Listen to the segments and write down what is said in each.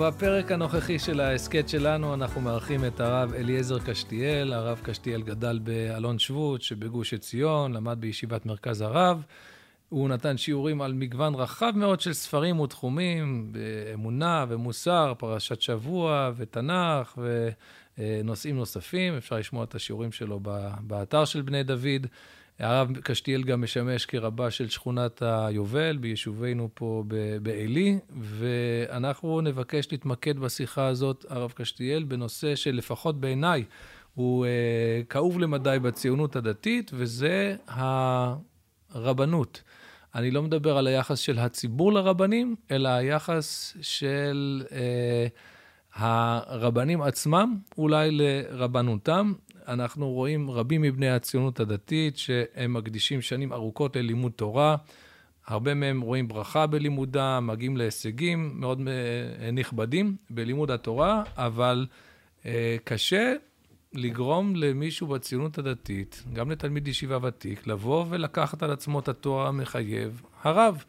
בפרק הנוכחי של ההסכת שלנו אנחנו מארחים את הרב אליעזר קשתיאל. הרב קשתיאל גדל באלון שבות שבגוש עציון, למד בישיבת מרכז הרב. הוא נתן שיעורים על מגוון רחב מאוד של ספרים ותחומים, אמונה ומוסר, פרשת שבוע ותנ"ך ונושאים נוספים. אפשר לשמוע את השיעורים שלו באתר של בני דוד. הרב קשתיאל גם משמש כרבה של שכונת היובל ביישובינו פה בעלי, ואנחנו נבקש להתמקד בשיחה הזאת, הרב קשתיאל, בנושא שלפחות בעיניי הוא אה, כאוב למדי בציונות הדתית, וזה הרבנות. אני לא מדבר על היחס של הציבור לרבנים, אלא היחס של אה, הרבנים עצמם, אולי לרבנותם. אנחנו רואים רבים מבני הציונות הדתית שהם מקדישים שנים ארוכות ללימוד תורה. הרבה מהם רואים ברכה בלימודם, מגיעים להישגים מאוד אה, נכבדים בלימוד התורה, אבל אה, קשה לגרום למישהו בציונות הדתית, גם לתלמיד ישיבה ותיק, לבוא ולקחת על עצמו את התואר המחייב, הרב.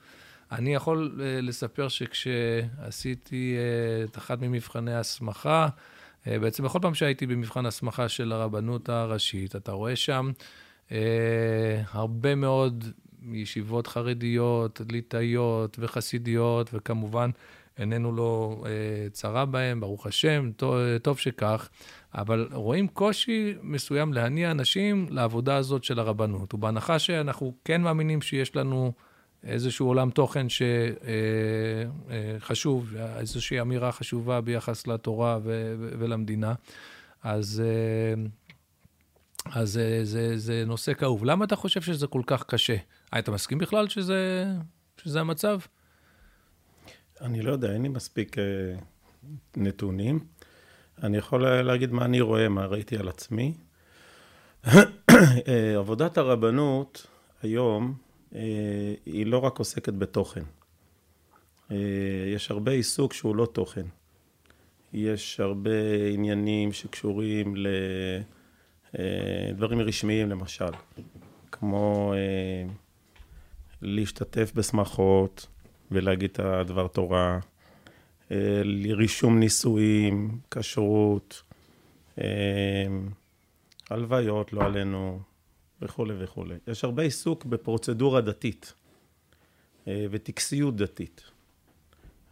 אני יכול uh, לספר שכשעשיתי uh, את אחד ממבחני ההסמכה, בעצם בכל פעם שהייתי במבחן הסמכה של הרבנות הראשית, אתה רואה שם uh, הרבה מאוד ישיבות חרדיות, ליטאיות וחסידיות, וכמובן עינינו לא uh, צרה בהם, ברוך השם, טוב, טוב שכך. אבל רואים קושי מסוים להניע אנשים לעבודה הזאת של הרבנות. ובהנחה שאנחנו כן מאמינים שיש לנו איזשהו עולם תוכן שחשוב, אה, אה, איזושהי אמירה חשובה ביחס לתורה ולמדינה, אז, אה, אז זה, זה, זה נושא כאוב. למה אתה חושב שזה כל כך קשה? אתה מסכים בכלל שזה, שזה המצב? אני לא יודע, אין לי מספיק נתונים. אני יכול להגיד מה אני רואה, מה ראיתי על עצמי. אה, עבודת הרבנות היום אה, היא לא רק עוסקת בתוכן. אה, יש הרבה עיסוק שהוא לא תוכן. יש הרבה עניינים שקשורים לדברים רשמיים למשל, כמו להשתתף בשמחות ולהגיד את הדבר תורה, אה, רישום נישואים, כשרות, אה, הלוויות, לא עלינו, וכולי וכולי. יש הרבה עיסוק בפרוצדורה דתית אה, וטקסיות דתית,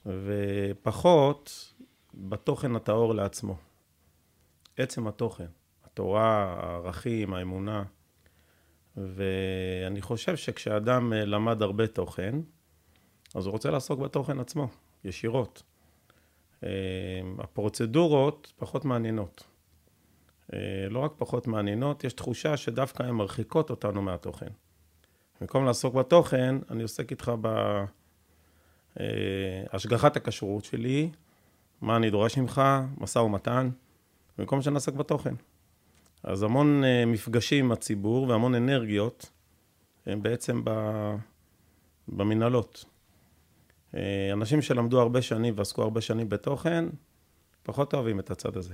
ופחות בתוכן הטהור לעצמו. עצם התוכן, התורה, הערכים, האמונה. ואני חושב שכשאדם למד הרבה תוכן, אז הוא רוצה לעסוק בתוכן עצמו, ישירות. אה, הפרוצדורות פחות מעניינות. אה, לא רק פחות מעניינות, יש תחושה שדווקא הן מרחיקות אותנו מהתוכן. במקום לעסוק בתוכן, אני עוסק איתך בהשגחת אה, הכשרות שלי, מה אני דורש ממך, משא ומתן, במקום שנעסק בתוכן. אז המון מפגשים עם הציבור והמון אנרגיות הם בעצם במנהלות. אה, אנשים שלמדו הרבה שנים ועסקו הרבה שנים בתוכן, פחות אוהבים את הצד הזה.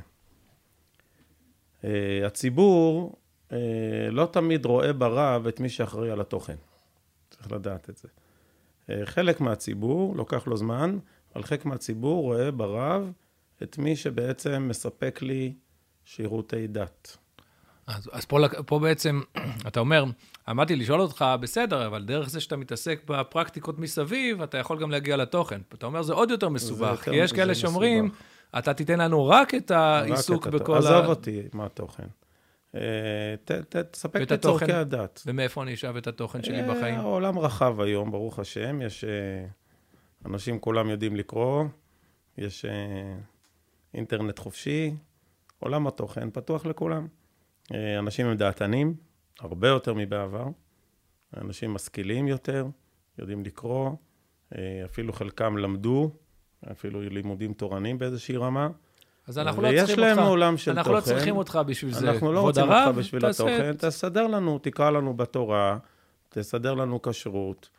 אה, הציבור אה, לא תמיד רואה ברב את מי שאחראי על התוכן. צריך לדעת את זה. חלק מהציבור, לוקח לו זמן, אבל חלק מהציבור רואה ברב את מי שבעצם מספק לי שירותי דת. אז, אז פה, פה בעצם, אתה אומר, עמדתי לשאול אותך, בסדר, אבל דרך זה שאתה מתעסק בפרקטיקות מסביב, אתה יכול גם להגיע לתוכן. אתה אומר, זה עוד יותר מסובך, כי יש כאלה שאומרים, אתה תיתן לנו רק את העיסוק בכל ה... עזוב אותי מה התוכן. אה, תספק לי צורכי הדת. ומאיפה אני אשאב את התוכן שלי אה, בחיים? העולם רחב היום, ברוך השם. יש... אה, אנשים כולם יודעים לקרוא, יש אינטרנט חופשי, עולם התוכן פתוח לכולם. אנשים הם דעתנים, הרבה יותר מבעבר. אנשים משכילים יותר, יודעים לקרוא, אפילו חלקם למדו, אפילו לימודים תורניים באיזושהי רמה. אז אנחנו לא צריכים אותך. ויש להם עולם של אנחנו לא תוכן. אנחנו לא צריכים אותך בשביל זה. אנחנו לא רוצים אותך בשביל תעשה... התוכן. תסדר לנו, תקרא לנו בתורה, תסדר לנו כשרות,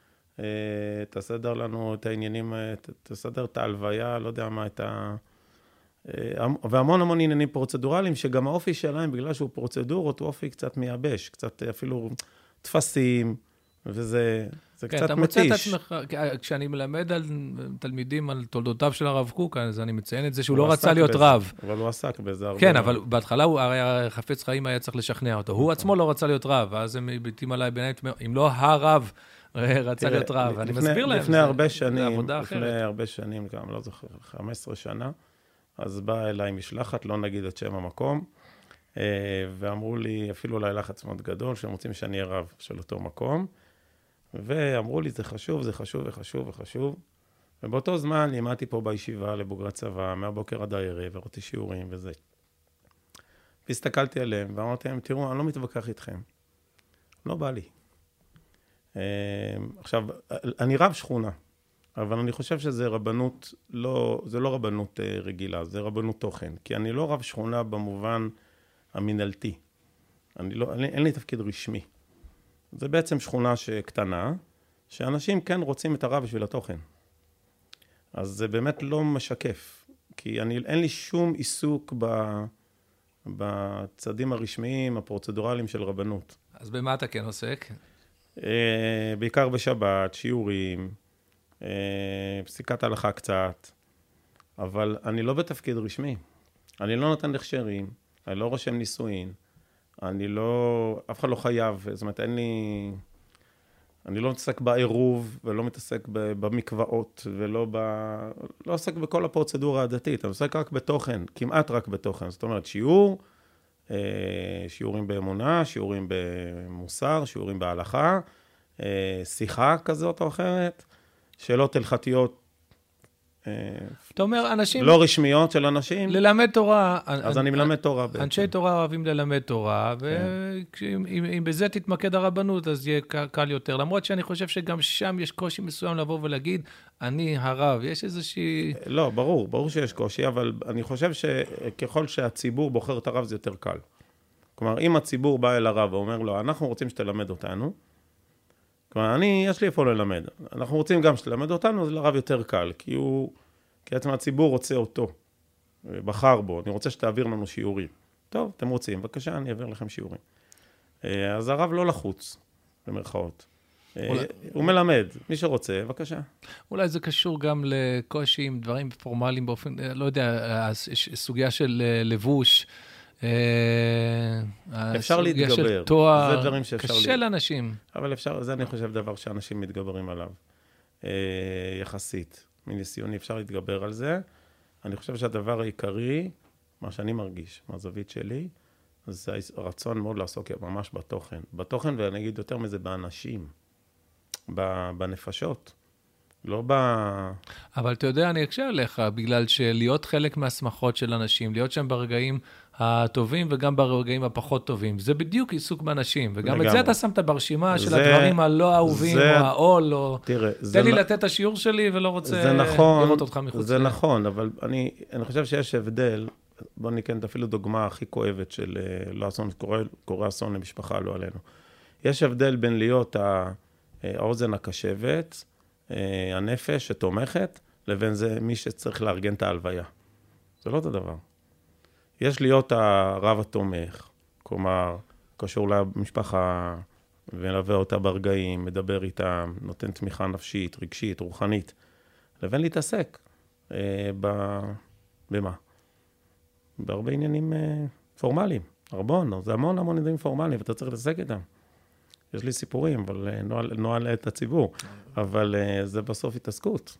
אה, תסדר לנו את העניינים, אה, תסדר את ההלוויה, לא יודע מה, את ה... אה, והמון המון עניינים פרוצדורליים, שגם האופי שלהם, בגלל שהוא פרוצדורות, הוא אופי קצת מייבש, קצת אפילו טפסים, וזה זה כן, קצת אתה מוצא את מתיש. עצמך, כשאני מלמד על תלמידים על תולדותיו של הרב קוק, אז אני מציין את זה שהוא הוא לא רצה להיות בזה, רב. אבל הוא עסק בזה הרבה. כן. אבל בהתחלה הוא הרי חפץ חיים היה צריך לשכנע אותו. הוא עצמו לא רצה להיות רב, ואז הם מביטים עליי בעיניים, אם לא הרב רצה תראה, להיות רב. אני לפני- מסביר להם, לפני הרבה שנים, לפני אחרת. הרבה שנים, גם לא זוכר, 15 שנה, אז באה אליי משלחת, לא נגיד את שם המקום, אה, ואמרו לי, אפילו אולי לחץ מאוד גדול, שהם רוצים שאני אהיה רב של אותו מקום, ואמרו לי, זה חשוב, זה חשוב וחשוב וחשוב. ובאותו זמן לימדתי פה בישיבה לבוגרי צבא, מהבוקר עד הערב, הראיתי שיעורים וזה. והסתכלתי עליהם ואמרתי להם, תראו, אני לא מתווכח איתכם. לא בא לי. אה, עכשיו, אני רב שכונה, אבל אני חושב שזה רבנות, לא, זה לא רבנות אה, רגילה, זה רבנות תוכן. כי אני לא רב שכונה במובן המינהלתי. אני לא, אין לי תפקיד רשמי. זה בעצם שכונה שקטנה, שאנשים כן רוצים את הרב בשביל התוכן. אז זה באמת לא משקף, כי אני, אין לי שום עיסוק ב, בצדים הרשמיים, הפרוצדורליים של רבנות. אז במה אתה כן עוסק? אה, בעיקר בשבת, שיעורים, אה, פסיקת הלכה קצת, אבל אני לא בתפקיד רשמי. אני לא נותן הכשרים, אני לא רושם נישואין, אני לא... אף אחד לא חייב, זאת אומרת, אין לי... אני לא מתעסק בעירוב, ולא מתעסק במקוואות, ולא ב... לא עוסק בכל הפרוצדורה הדתית, אני עוסק רק בתוכן, כמעט רק בתוכן. זאת אומרת, שיעור, אה, שיעורים באמונה, שיעורים במוסר, שיעורים בהלכה, אה, שיחה כזאת או אחרת, שאלות הלכתיות אתה אומר, אנשים, לא רשמיות של אנשים, ללמד תורה, אז אני מלמד תורה בעצם. אנשי תורה אוהבים ללמד תורה. ואם בזה תתמקד הרבנות, אז יהיה קל יותר. למרות שאני חושב שגם שם יש קושי מסוים לבוא ולהגיד, אני הרב. יש איזושהי... לא, ברור, ברור שיש קושי, אבל אני חושב שככל שהציבור בוחר את הרב זה יותר קל. כלומר, אם הציבור בא אל הרב ואומר לו, אנחנו רוצים שתלמד אותנו, כלומר, אני, יש לי איפה ללמד. אנחנו רוצים גם שתלמד אותנו, אז לרב יותר קל, כי הוא, כי בעצם הציבור רוצה אותו, בחר בו, אני רוצה שתעביר לנו שיעורים. טוב, אתם רוצים, בבקשה, אני אעביר לכם שיעורים. אה, אז הרב לא לחוץ, במרכאות. אה, אולי- הוא מלמד, מי שרוצה, בבקשה. אולי זה קשור גם לקושי עם דברים פורמליים באופן, אה, לא יודע, סוגיה של לבוש. אה, אפשר הסוגיה של להתגבר. תואר. זה דברים שאפשר קשה לה- לאנשים. אבל אפשר, זה אני חושב דבר שאנשים מתגברים עליו, אה, יחסית. מניסיוני אפשר להתגבר על זה. אני חושב שהדבר העיקרי, מה שאני מרגיש, מהזווית שלי, זה הרצון מאוד לעסוק ממש בתוכן. בתוכן, ואני אגיד יותר מזה, באנשים, בנפשות. לא ב... אבל אתה יודע, אני אקשה עליך, בגלל שלהיות חלק מהשמחות של אנשים, להיות שם ברגעים הטובים וגם ברגעים הפחות טובים, זה בדיוק עיסוק באנשים. וגם את זה לגמרי. אתה שמת ברשימה של זה- הדברים הלא אהובים, זה- או העול, או... תראה, זה... תן לי נ- לתת את השיעור שלי ולא רוצה נכון, לראות אותך מחוץ זה ל- נכון, אבל אני, אני חושב שיש הבדל, בוא ניתן אפילו דוגמה הכי כואבת של אה, לא אסון, קורה, קורה אסון למשפחה, לא עלינו. יש הבדל בין להיות אה, האוזן הקשבת, אה, הנפש שתומכת, לבין זה מי שצריך לארגן את ההלוויה. זה לא אותו דבר. יש להיות הרב התומך, כלומר, קשור למשפחה, מלווה אותה ברגעים, מדבר איתם, נותן תמיכה נפשית, רגשית, רוחנית, לבין להתעסק אה, ב... במה? בהרבה עניינים אה, פורמליים. הרבון, זה המון המון עניינים פורמליים, ואתה צריך להתעסק איתם. יש לי סיפורים, אבל אה, נוהל, נוהל את הציבור, אבל אה, זה בסוף התעסקות.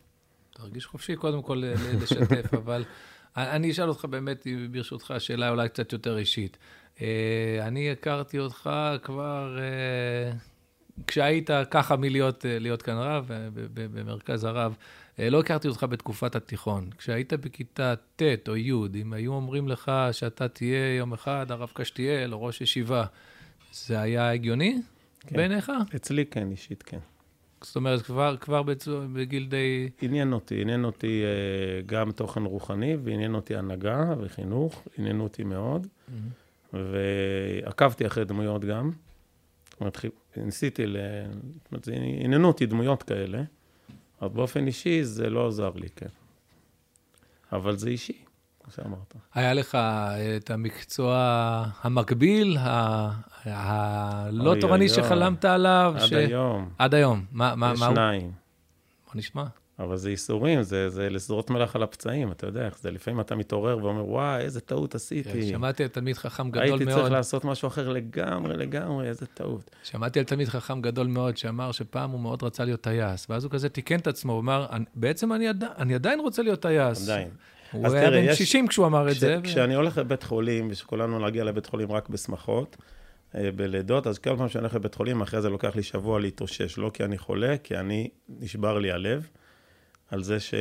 תרגיש חופשי קודם כל ל- לשתף, אבל אני אשאל אותך באמת, ברשותך, שאלה אולי קצת יותר אישית. אה, אני הכרתי אותך כבר אה, כשהיית ככה מלהיות אה, להיות כאן רב, במרכז הרב. לא הכרתי אותך בתקופת התיכון. כשהיית בכיתה ט' או י', אם היו אומרים לך שאתה תהיה יום אחד הרב קשתיאל או ראש ישיבה, זה היה הגיוני כן. בעיניך? אצלי כן, אישית כן. זאת אומרת, כבר, כבר בצו- בגיל די... עניין אותי, עניין אותי אה, גם תוכן רוחני, ועניין אותי הנהגה וחינוך, עניין אותי מאוד, ועקבתי אחרי דמויות גם. זאת אומרת, ניסיתי, ל... זאת אומרת, עניינו אותי דמויות כאלה, אבל באופן אישי זה לא עזר לי, כן. אבל זה אישי, כמו שאמרת. היה לך אה, את המקצוע המקביל, הלא תורני שחלמת עליו? עד ש... היום. עד היום. מה, מה, מה הוא? שניים. בוא נשמע. אבל זה ייסורים, זה, זה לזרות מלח על הפצעים, אתה יודע איך זה. לפעמים אתה מתעורר ואומר, וואי, איזה טעות עשיתי. כן, שמעתי על תלמיד חכם גדול הייתי מאוד. הייתי צריך לעשות משהו אחר לגמרי, לגמרי, איזה טעות. שמעתי על תלמיד חכם גדול מאוד, שאמר שפעם הוא מאוד רצה להיות טייס, ואז הוא כזה תיקן את עצמו, הוא אמר, בעצם אני, עד... אני עדיין רוצה להיות טייס. עדיין. הוא היה בן 60 כשהוא אמר את זה. כשאני. הולך לבית חולים, ושכולנו נגיע לבית חולים רק בשמחות, אה, בלידות, אז כל פעם שאני הולך לבית חולים, אחרי זה לוקח לי שבוע להתאושש. לא כי אני חולה, כי אני, נשבר לי הלב. על זה ש...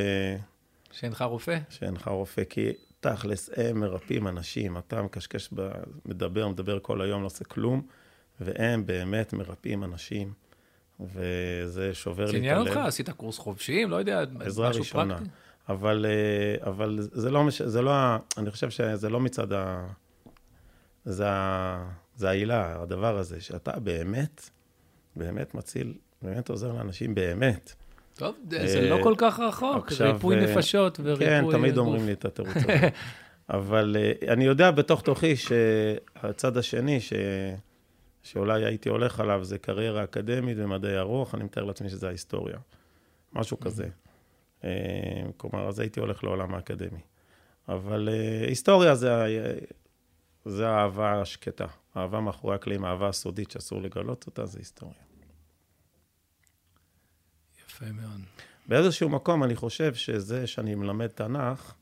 שאינך רופא? שאינך רופא, כי תכלס, הם מרפאים אנשים. אתה מקשקש, ב... מדבר, מדבר כל היום, לא עושה כלום, והם באמת מרפאים אנשים, וזה שובר לי את הלב. זה עניין אותך? עשית קורס חובשים? לא יודע, עזרה ראשונה. פרקטי? אבל, אה, אבל זה לא, זה לא, אני חושב שזה לא מצד ה... זה. זה העילה, הדבר הזה, שאתה באמת, באמת מציל, באמת עוזר לאנשים, באמת. טוב, זה לא כל כך רחוק, ריפוי אה, נפשות וריפוי... כן, תמיד אומרים לי את התירוץ הזה. אבל אה, אני יודע בתוך תוכי שהצד השני, ש... שאולי הייתי הולך עליו, זה קריירה אקדמית ומדעי הרוח, אני מתאר לעצמי שזה ההיסטוריה. משהו כזה. אה, כלומר, אז הייתי הולך לעולם האקדמי. אבל היסטוריה זה, זה האהבה השקטה. אהבה מאחורי הקלעים, אהבה הסודית שאסור לגלות אותה, זה היסטוריה. יפה מאוד. באיזשהו מקום אני חושב שזה שאני מלמד תנ"ך,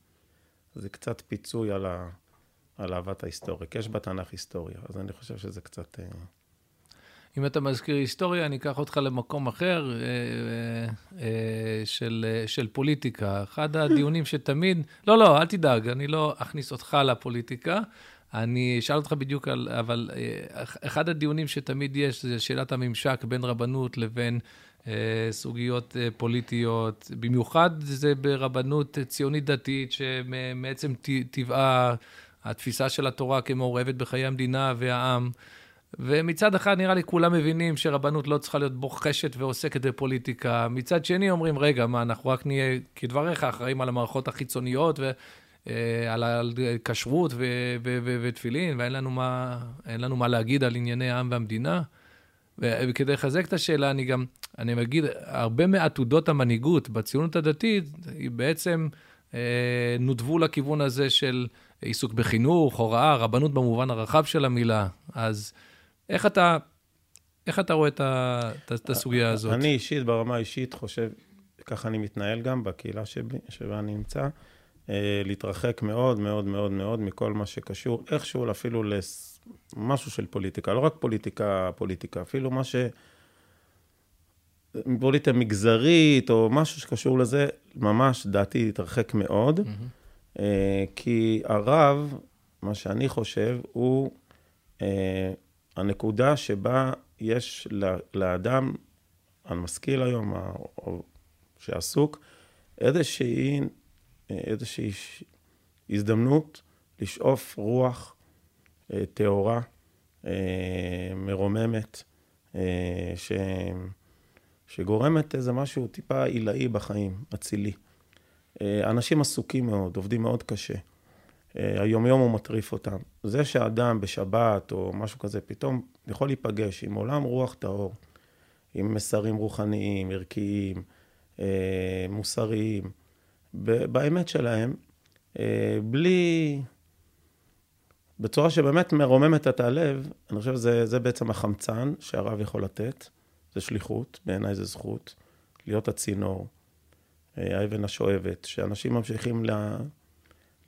זה קצת פיצוי על, ה, על אהבת ההיסטוריה. כי יש בתנ"ך היסטוריה, אז אני חושב שזה קצת... אה, אם אתה מזכיר היסטוריה, אני אקח אותך למקום אחר אה, אה, של, של פוליטיקה. אחד הדיונים שתמיד... לא, לא, אל תדאג, אני לא אכניס אותך לפוליטיקה. אני אשאל אותך בדיוק על... אבל אחד הדיונים שתמיד יש, זה שאלת הממשק בין רבנות לבין אה, סוגיות אה, פוליטיות, במיוחד זה ברבנות ציונית דתית, שמעצם טבעה, התפיסה של התורה כמעורבת בחיי המדינה והעם. ומצד אחד נראה לי כולם מבינים שרבנות לא צריכה להיות בוחשת ועוסקת בפוליטיקה. מצד שני אומרים, רגע, מה, אנחנו רק נהיה כדבריך אחראים על המערכות החיצוניות ועל אה, כשרות ותפילין, ואין לנו, מה, לנו מה להגיד על ענייני העם והמדינה. וכדי לחזק את השאלה, אני גם, אני אגיד, הרבה מעתודות המנהיגות בציונות הדתית, היא בעצם אה, נותבו לכיוון הזה של עיסוק בחינוך, הוראה, רבנות במובן הרחב של המילה. אז איך אתה, איך אתה רואה את, ה, את, את הסוגיה הזאת? אני אישית, ברמה האישית, חושב, ככה אני מתנהל גם בקהילה שבי, שבה אני נמצא, אה, להתרחק מאוד מאוד מאוד מאוד מכל מה שקשור איכשהו אפילו לס... משהו של פוליטיקה, לא רק פוליטיקה, פוליטיקה, אפילו מה ש... פוליטיקה מגזרית, או משהו שקשור לזה, ממש, דעתי, התרחק מאוד. Mm-hmm. כי הרב, מה שאני חושב, הוא אה, הנקודה שבה יש לאדם, המשכיל היום, שעסוק, איזושהי, איזושהי הזדמנות לשאוף רוח אה, טהורה, אה, מרוממת, אה, ש... שגורמת איזה משהו טיפה עילאי בחיים, אצילי. אנשים עסוקים מאוד, עובדים מאוד קשה. היומיום הוא מטריף אותם. זה שאדם בשבת או משהו כזה פתאום יכול להיפגש עם עולם רוח טהור, עם מסרים רוחניים, ערכיים, מוסריים, באמת שלהם, בלי, בצורה שבאמת מרוממת את הלב, אני חושב שזה בעצם החמצן שהרב יכול לתת. זה שליחות, בעיניי זה זכות, להיות הצינור, אה, האבן השואבת, שאנשים ממשיכים ל...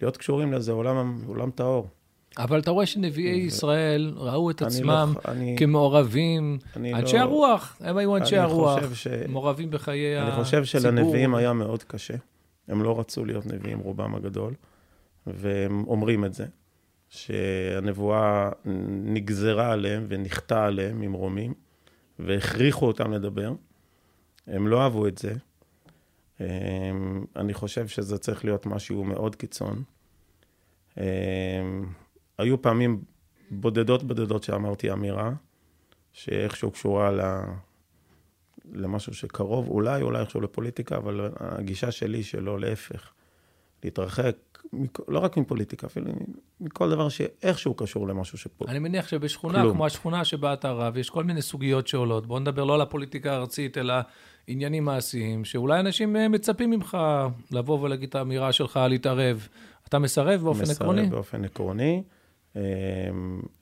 להיות קשורים לזה, עולם, עולם טהור. אבל אתה רואה שנביאי ו... ישראל ראו את עצמם לא, אני, כמעורבים, אנשי לא, הרוח, הם היו אנשי הרוח, ש... מעורבים בחיי אני הציבור. אני חושב שלנביאים היה מאוד קשה. הם לא רצו להיות נביאים, רובם הגדול, והם אומרים את זה. שהנבואה נגזרה עליהם ונחתה עליהם ממרומים, והכריחו אותם לדבר. הם לא אהבו את זה. אני חושב שזה צריך להיות משהו מאוד קיצון. היו פעמים בודדות בודדות שאמרתי אמירה, שאיכשהו קשורה ל... למשהו שקרוב, אולי, אולי איכשהו לפוליטיקה, אבל הגישה שלי שלא, להפך. להתרחק, לא רק מפוליטיקה, אפילו מכל דבר שאיכשהו קשור למשהו שפה. אני מניח שבשכונה, כלום. כמו השכונה שבה אתה רב, יש כל מיני סוגיות שעולות. בואו נדבר לא על הפוליטיקה הארצית, אלא עניינים מעשיים, שאולי אנשים אה, מצפים ממך לבוא ולהגיד את האמירה שלך, להתערב. אתה מסרב באופן מסרב עקרוני? מסרב באופן עקרוני. אמ,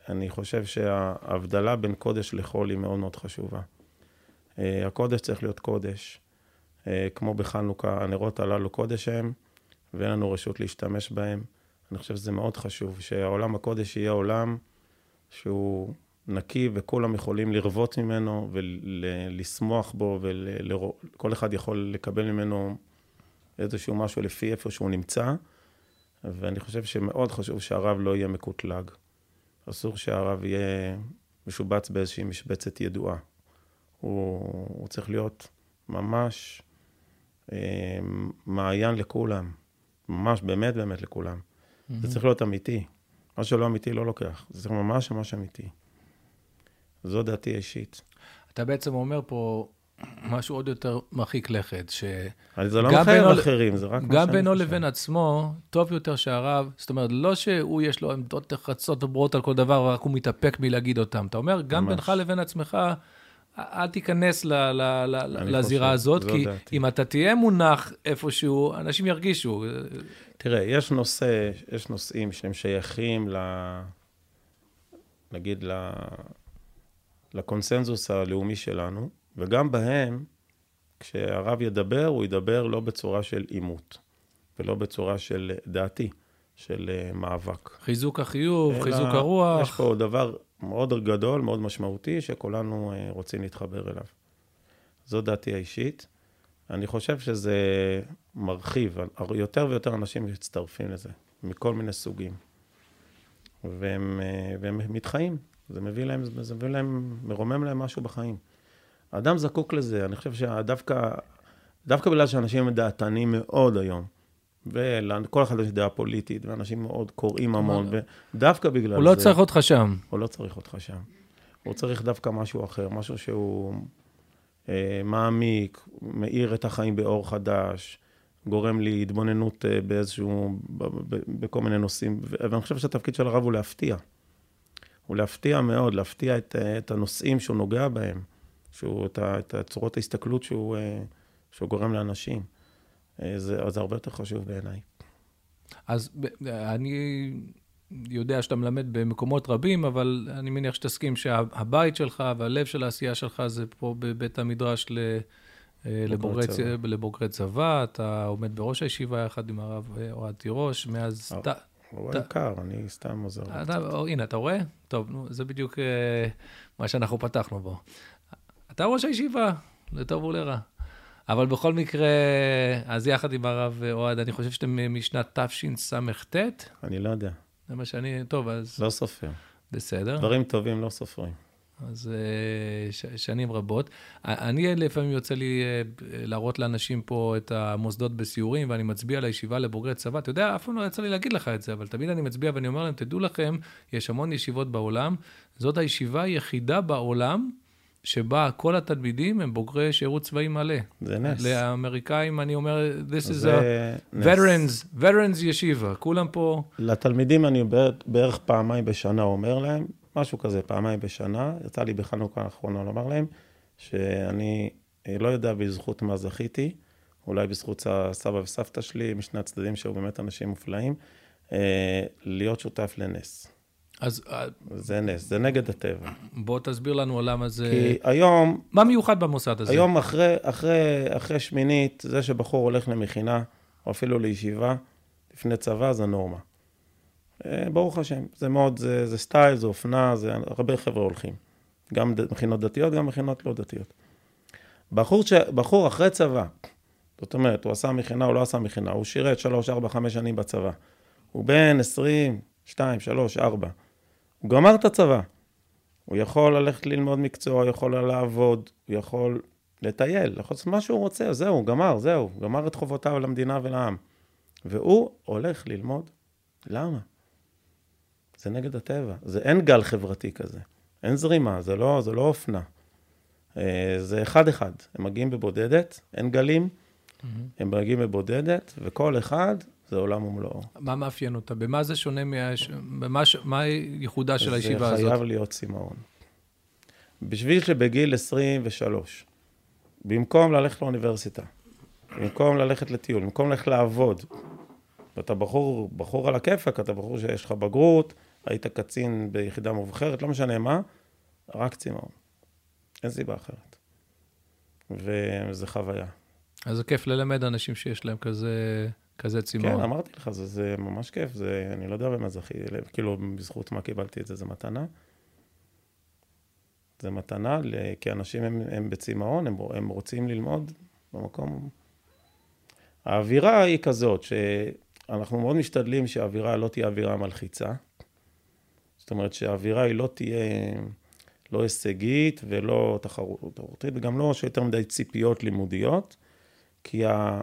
אני חושב שההבדלה בין קודש לחול היא מאוד מאוד חשובה. אה, הקודש צריך להיות קודש. אה, כמו בחנוכה, הנרות הללו קודש הם, ואין לנו רשות להשתמש בהם. אני חושב שזה מאוד חשוב, שהעולם הקודש יהיה עולם שהוא נקי וכולם יכולים לרוות ממנו ולשמוח בו, וכל אחד יכול לקבל ממנו איזשהו משהו לפי איפה שהוא נמצא. ואני חושב שמאוד חשוב שהרב לא יהיה מקוטלג. אסור שהרב יהיה משובץ באיזושהי משבצת ידועה. הוא, הוא צריך להיות ממש אה, מעיין לכולם. ממש, באמת באמת לכולם. Mm-hmm. זה צריך להיות אמיתי. מה שלא אמיתי לא לוקח. זה צריך ממש ממש אמיתי. זו דעתי האישית. אתה בעצם אומר פה משהו עוד יותר מרחיק לכת, ש... זה לא מחייב אחרים, זה רק מה שאני חושב. גם בינו לבין עצמו, טוב יותר שהרב, זאת אומרת, לא שהוא יש לו עמדות נחרצות וברורות על כל דבר, רק הוא מתאפק מלהגיד אותם. אתה אומר, גם ממש. בינך לבין עצמך, אל תיכנס ל, ל, ל, לזירה חושב, הזאת, כי דעתי. אם אתה תהיה מונח איפשהו, אנשים ירגישו. תראה, יש נושא, יש נושאים שהם שייכים ל... נגיד, ל... לקונסנזוס הלאומי שלנו, וגם בהם, כשהרב ידבר, הוא ידבר לא בצורה של עימות, ולא בצורה של דעתי, של אה, מאבק. חיזוק החיוב, חיזוק הרוח. יש פה דבר מאוד גדול, מאוד משמעותי, שכולנו אה, רוצים להתחבר אליו. זו דעתי האישית. אני חושב שזה מרחיב, יותר ויותר אנשים מצטרפים לזה, מכל מיני סוגים. והם, אה, והם מתחיים, זה מביא להם, זה מביא להם, מרומם להם משהו בחיים. האדם זקוק לזה, אני חושב שדווקא, דווקא בגלל שאנשים דעתנים מאוד היום, ולכל אחד יש דעה פוליטית, ואנשים מאוד קוראים המון, ודווקא בגלל זה... הוא לא צריך אותך שם. הוא לא צריך אותך שם. הוא צריך דווקא משהו אחר, משהו שהוא אה, מעמיק, מאיר את החיים באור חדש, גורם לי התבוננות אה, באיזשהו, בכל מיני נושאים, ואני חושב שהתפקיד של הרב הוא להפתיע. הוא להפתיע מאוד, להפתיע את, אה, את הנושאים שהוא נוגע בהם, שהוא, את, את צורות ההסתכלות שהוא, אה, שהוא גורם לאנשים. אה, זה, זה הרבה יותר חשוב בעיניי. אז אני יודע שאתה מלמד במקומות רבים, אבל אני מניח שתסכים שהבית שלך והלב של העשייה שלך זה פה בבית המדרש ל... לבוגרי, צבא. לבוגרי צבא, אתה עומד בראש הישיבה יחד עם הרב אוהד תירוש, מאז... הוא יקר, אני סתם עוזר. הנה, אתה רואה? טוב, נו, זה בדיוק מה שאנחנו פתחנו בו. אתה ראש הישיבה, לטוב ולרע. אבל בכל מקרה, אז יחד עם הרב אוהד, אני חושב שאתם משנת תשס"ט? אני לא יודע. זה מה שאני, טוב, אז... לא סופר. בסדר. דברים טובים לא סופרים. אז אה, ש, שנים רבות. אני לפעמים יוצא לי אה, להראות לאנשים פה את המוסדות בסיורים, ואני מצביע לישיבה לבוגרי צבא. אתה יודע, אף פעם לא יצא לי להגיד לך את זה, אבל תמיד אני מצביע ואני אומר להם, תדעו לכם, יש המון ישיבות בעולם, זאת הישיבה היחידה בעולם שבה כל התלמידים הם בוגרי שירות צבאי מלא. זה נס. לאמריקאים אני אומר, this is a veterans, veterans ישיבה, כולם פה... לתלמידים אני בערך פעמיים בשנה אומר להם, משהו כזה, פעמיים בשנה. יצא לי בחנוכה האחרונה לומר להם, שאני אה, לא יודע בזכות מה זכיתי, אולי בזכות הסבא וסבתא שלי, משני הצדדים שהיו באמת אנשים מופלאים, אה, להיות שותף לנס. אז... אה, זה נס, זה נגד הטבע. בוא תסביר לנו למה זה... כי היום... מה מיוחד במוסד הזה? היום אחרי, אחרי, אחרי שמינית, זה שבחור הולך למכינה, או אפילו לישיבה, לפני צבא, זה נורמה. אה, ברוך השם, זה מאוד, זה, זה סטייל, זה אופנה, זה הרבה חבר'ה הולכים. גם מכינות דתיות, גם מכינות לא דתיות. בחור, ש, בחור אחרי צבא, זאת אומרת, הוא עשה מכינה, הוא לא עשה מכינה, הוא שירת 3, 4, 5 שנים בצבא. הוא בן 20, 2, 3, 4. הוא גמר את הצבא. הוא יכול ללכת ללמוד מקצוע, הוא יכול לעבוד, הוא יכול לטייל, יכול לעשות מה שהוא רוצה, זהו, גמר, זהו, גמר את חובותיו למדינה ולעם. והוא הולך ללמוד. למה? זה נגד הטבע. זה אין גל חברתי כזה. אין זרימה, זה לא, זה לא אופנה. אה, זה אחד-אחד. הם מגיעים בבודדת, אין גלים, mm-hmm. הם מגיעים בבודדת, וכל אחד זה עולם ומלואו. מה מאפיין אותה? במה זה שונה מה... במה... מה ייחודה של הישיבה הזאת? זה חייב להיות צמאון. בשביל שבגיל 23, במקום ללכת לאוניברסיטה, במקום ללכת לטיול, במקום ללכת לעבוד, ואתה בחור, בחור על הכיפאק, אתה בחור שיש לך בגרות, היית קצין ביחידה מובחרת, לא משנה מה, רק צמאון. אין סיבה אחרת. וזה חוויה. אז זה כיף ללמד אנשים שיש להם כזה, כזה צמאון. כן, אמרתי לך, זה, זה ממש כיף, זה, אני לא יודע במה זכי, כאילו, בזכות מה קיבלתי את זה, זה מתנה. זה מתנה, כי אנשים הם, הם בצמאון, הם, הם רוצים ללמוד במקום. האווירה היא כזאת, שאנחנו מאוד משתדלים שהאווירה לא תהיה אווירה מלחיצה. זאת אומרת שהאווירה היא לא תהיה לא הישגית ולא תחרותית, וגם לא שיותר מדי ציפיות לימודיות, כי, ה...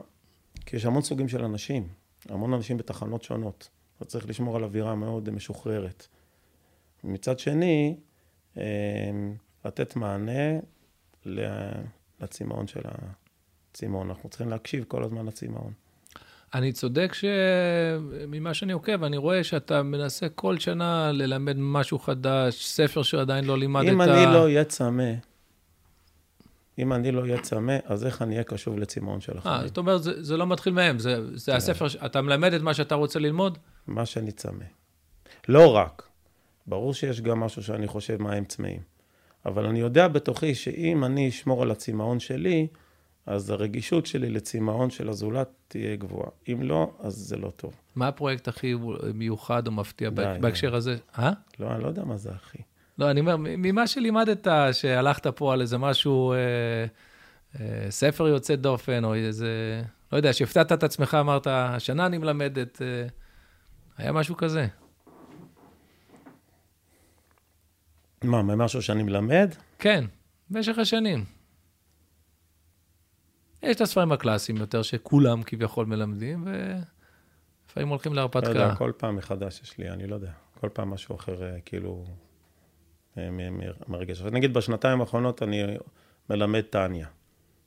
כי יש המון סוגים של אנשים, המון אנשים בתחנות שונות. אתה צריך לשמור על אווירה מאוד משוחררת. מצד שני, אמ, לתת מענה לצמאון של הצמאון. אנחנו צריכים להקשיב כל הזמן לצמאון. אני צודק שממה שאני עוקב, אני רואה שאתה מנסה כל שנה ללמד משהו חדש, ספר שעדיין לא לימדת. אם אני לא אהיה צמא, אם אני לא אהיה צמא, אז איך אני אהיה קשוב לצמאון של החיים? אה, זאת אומרת, זה, זה לא מתחיל מהם, זה, זה כן. הספר, אתה מלמד את מה שאתה רוצה ללמוד? מה שאני צמא. לא רק. ברור שיש גם משהו שאני חושב מה הם צמאים. אבל אני יודע בתוכי שאם אני אשמור על הצמאון שלי, אז הרגישות שלי לצמאון של הזולת תהיה גבוהה. אם לא, אז זה לא טוב. מה הפרויקט הכי מיוחד או מפתיע די, בהקשר די. הזה? אה? לא, אני לא יודע מה זה הכי. לא, אני אומר, ממה שלימדת, שהלכת פה על איזה משהו, אה, אה, ספר יוצא דופן, או איזה, לא יודע, שהפתעת את עצמך, אמרת, השנה אני מלמדת, אה, היה משהו כזה. מה, משהו שאני מלמד? כן, במשך השנים. יש את הספרים הקלאסיים יותר, שכולם כביכול מלמדים, ולפעמים הולכים להרפתקה. לא יודע, כל פעם מחדש יש לי, אני לא יודע. כל פעם משהו אחר, אה, כאילו, אה, מרגש. נגיד, בשנתיים האחרונות אני מלמד טניה,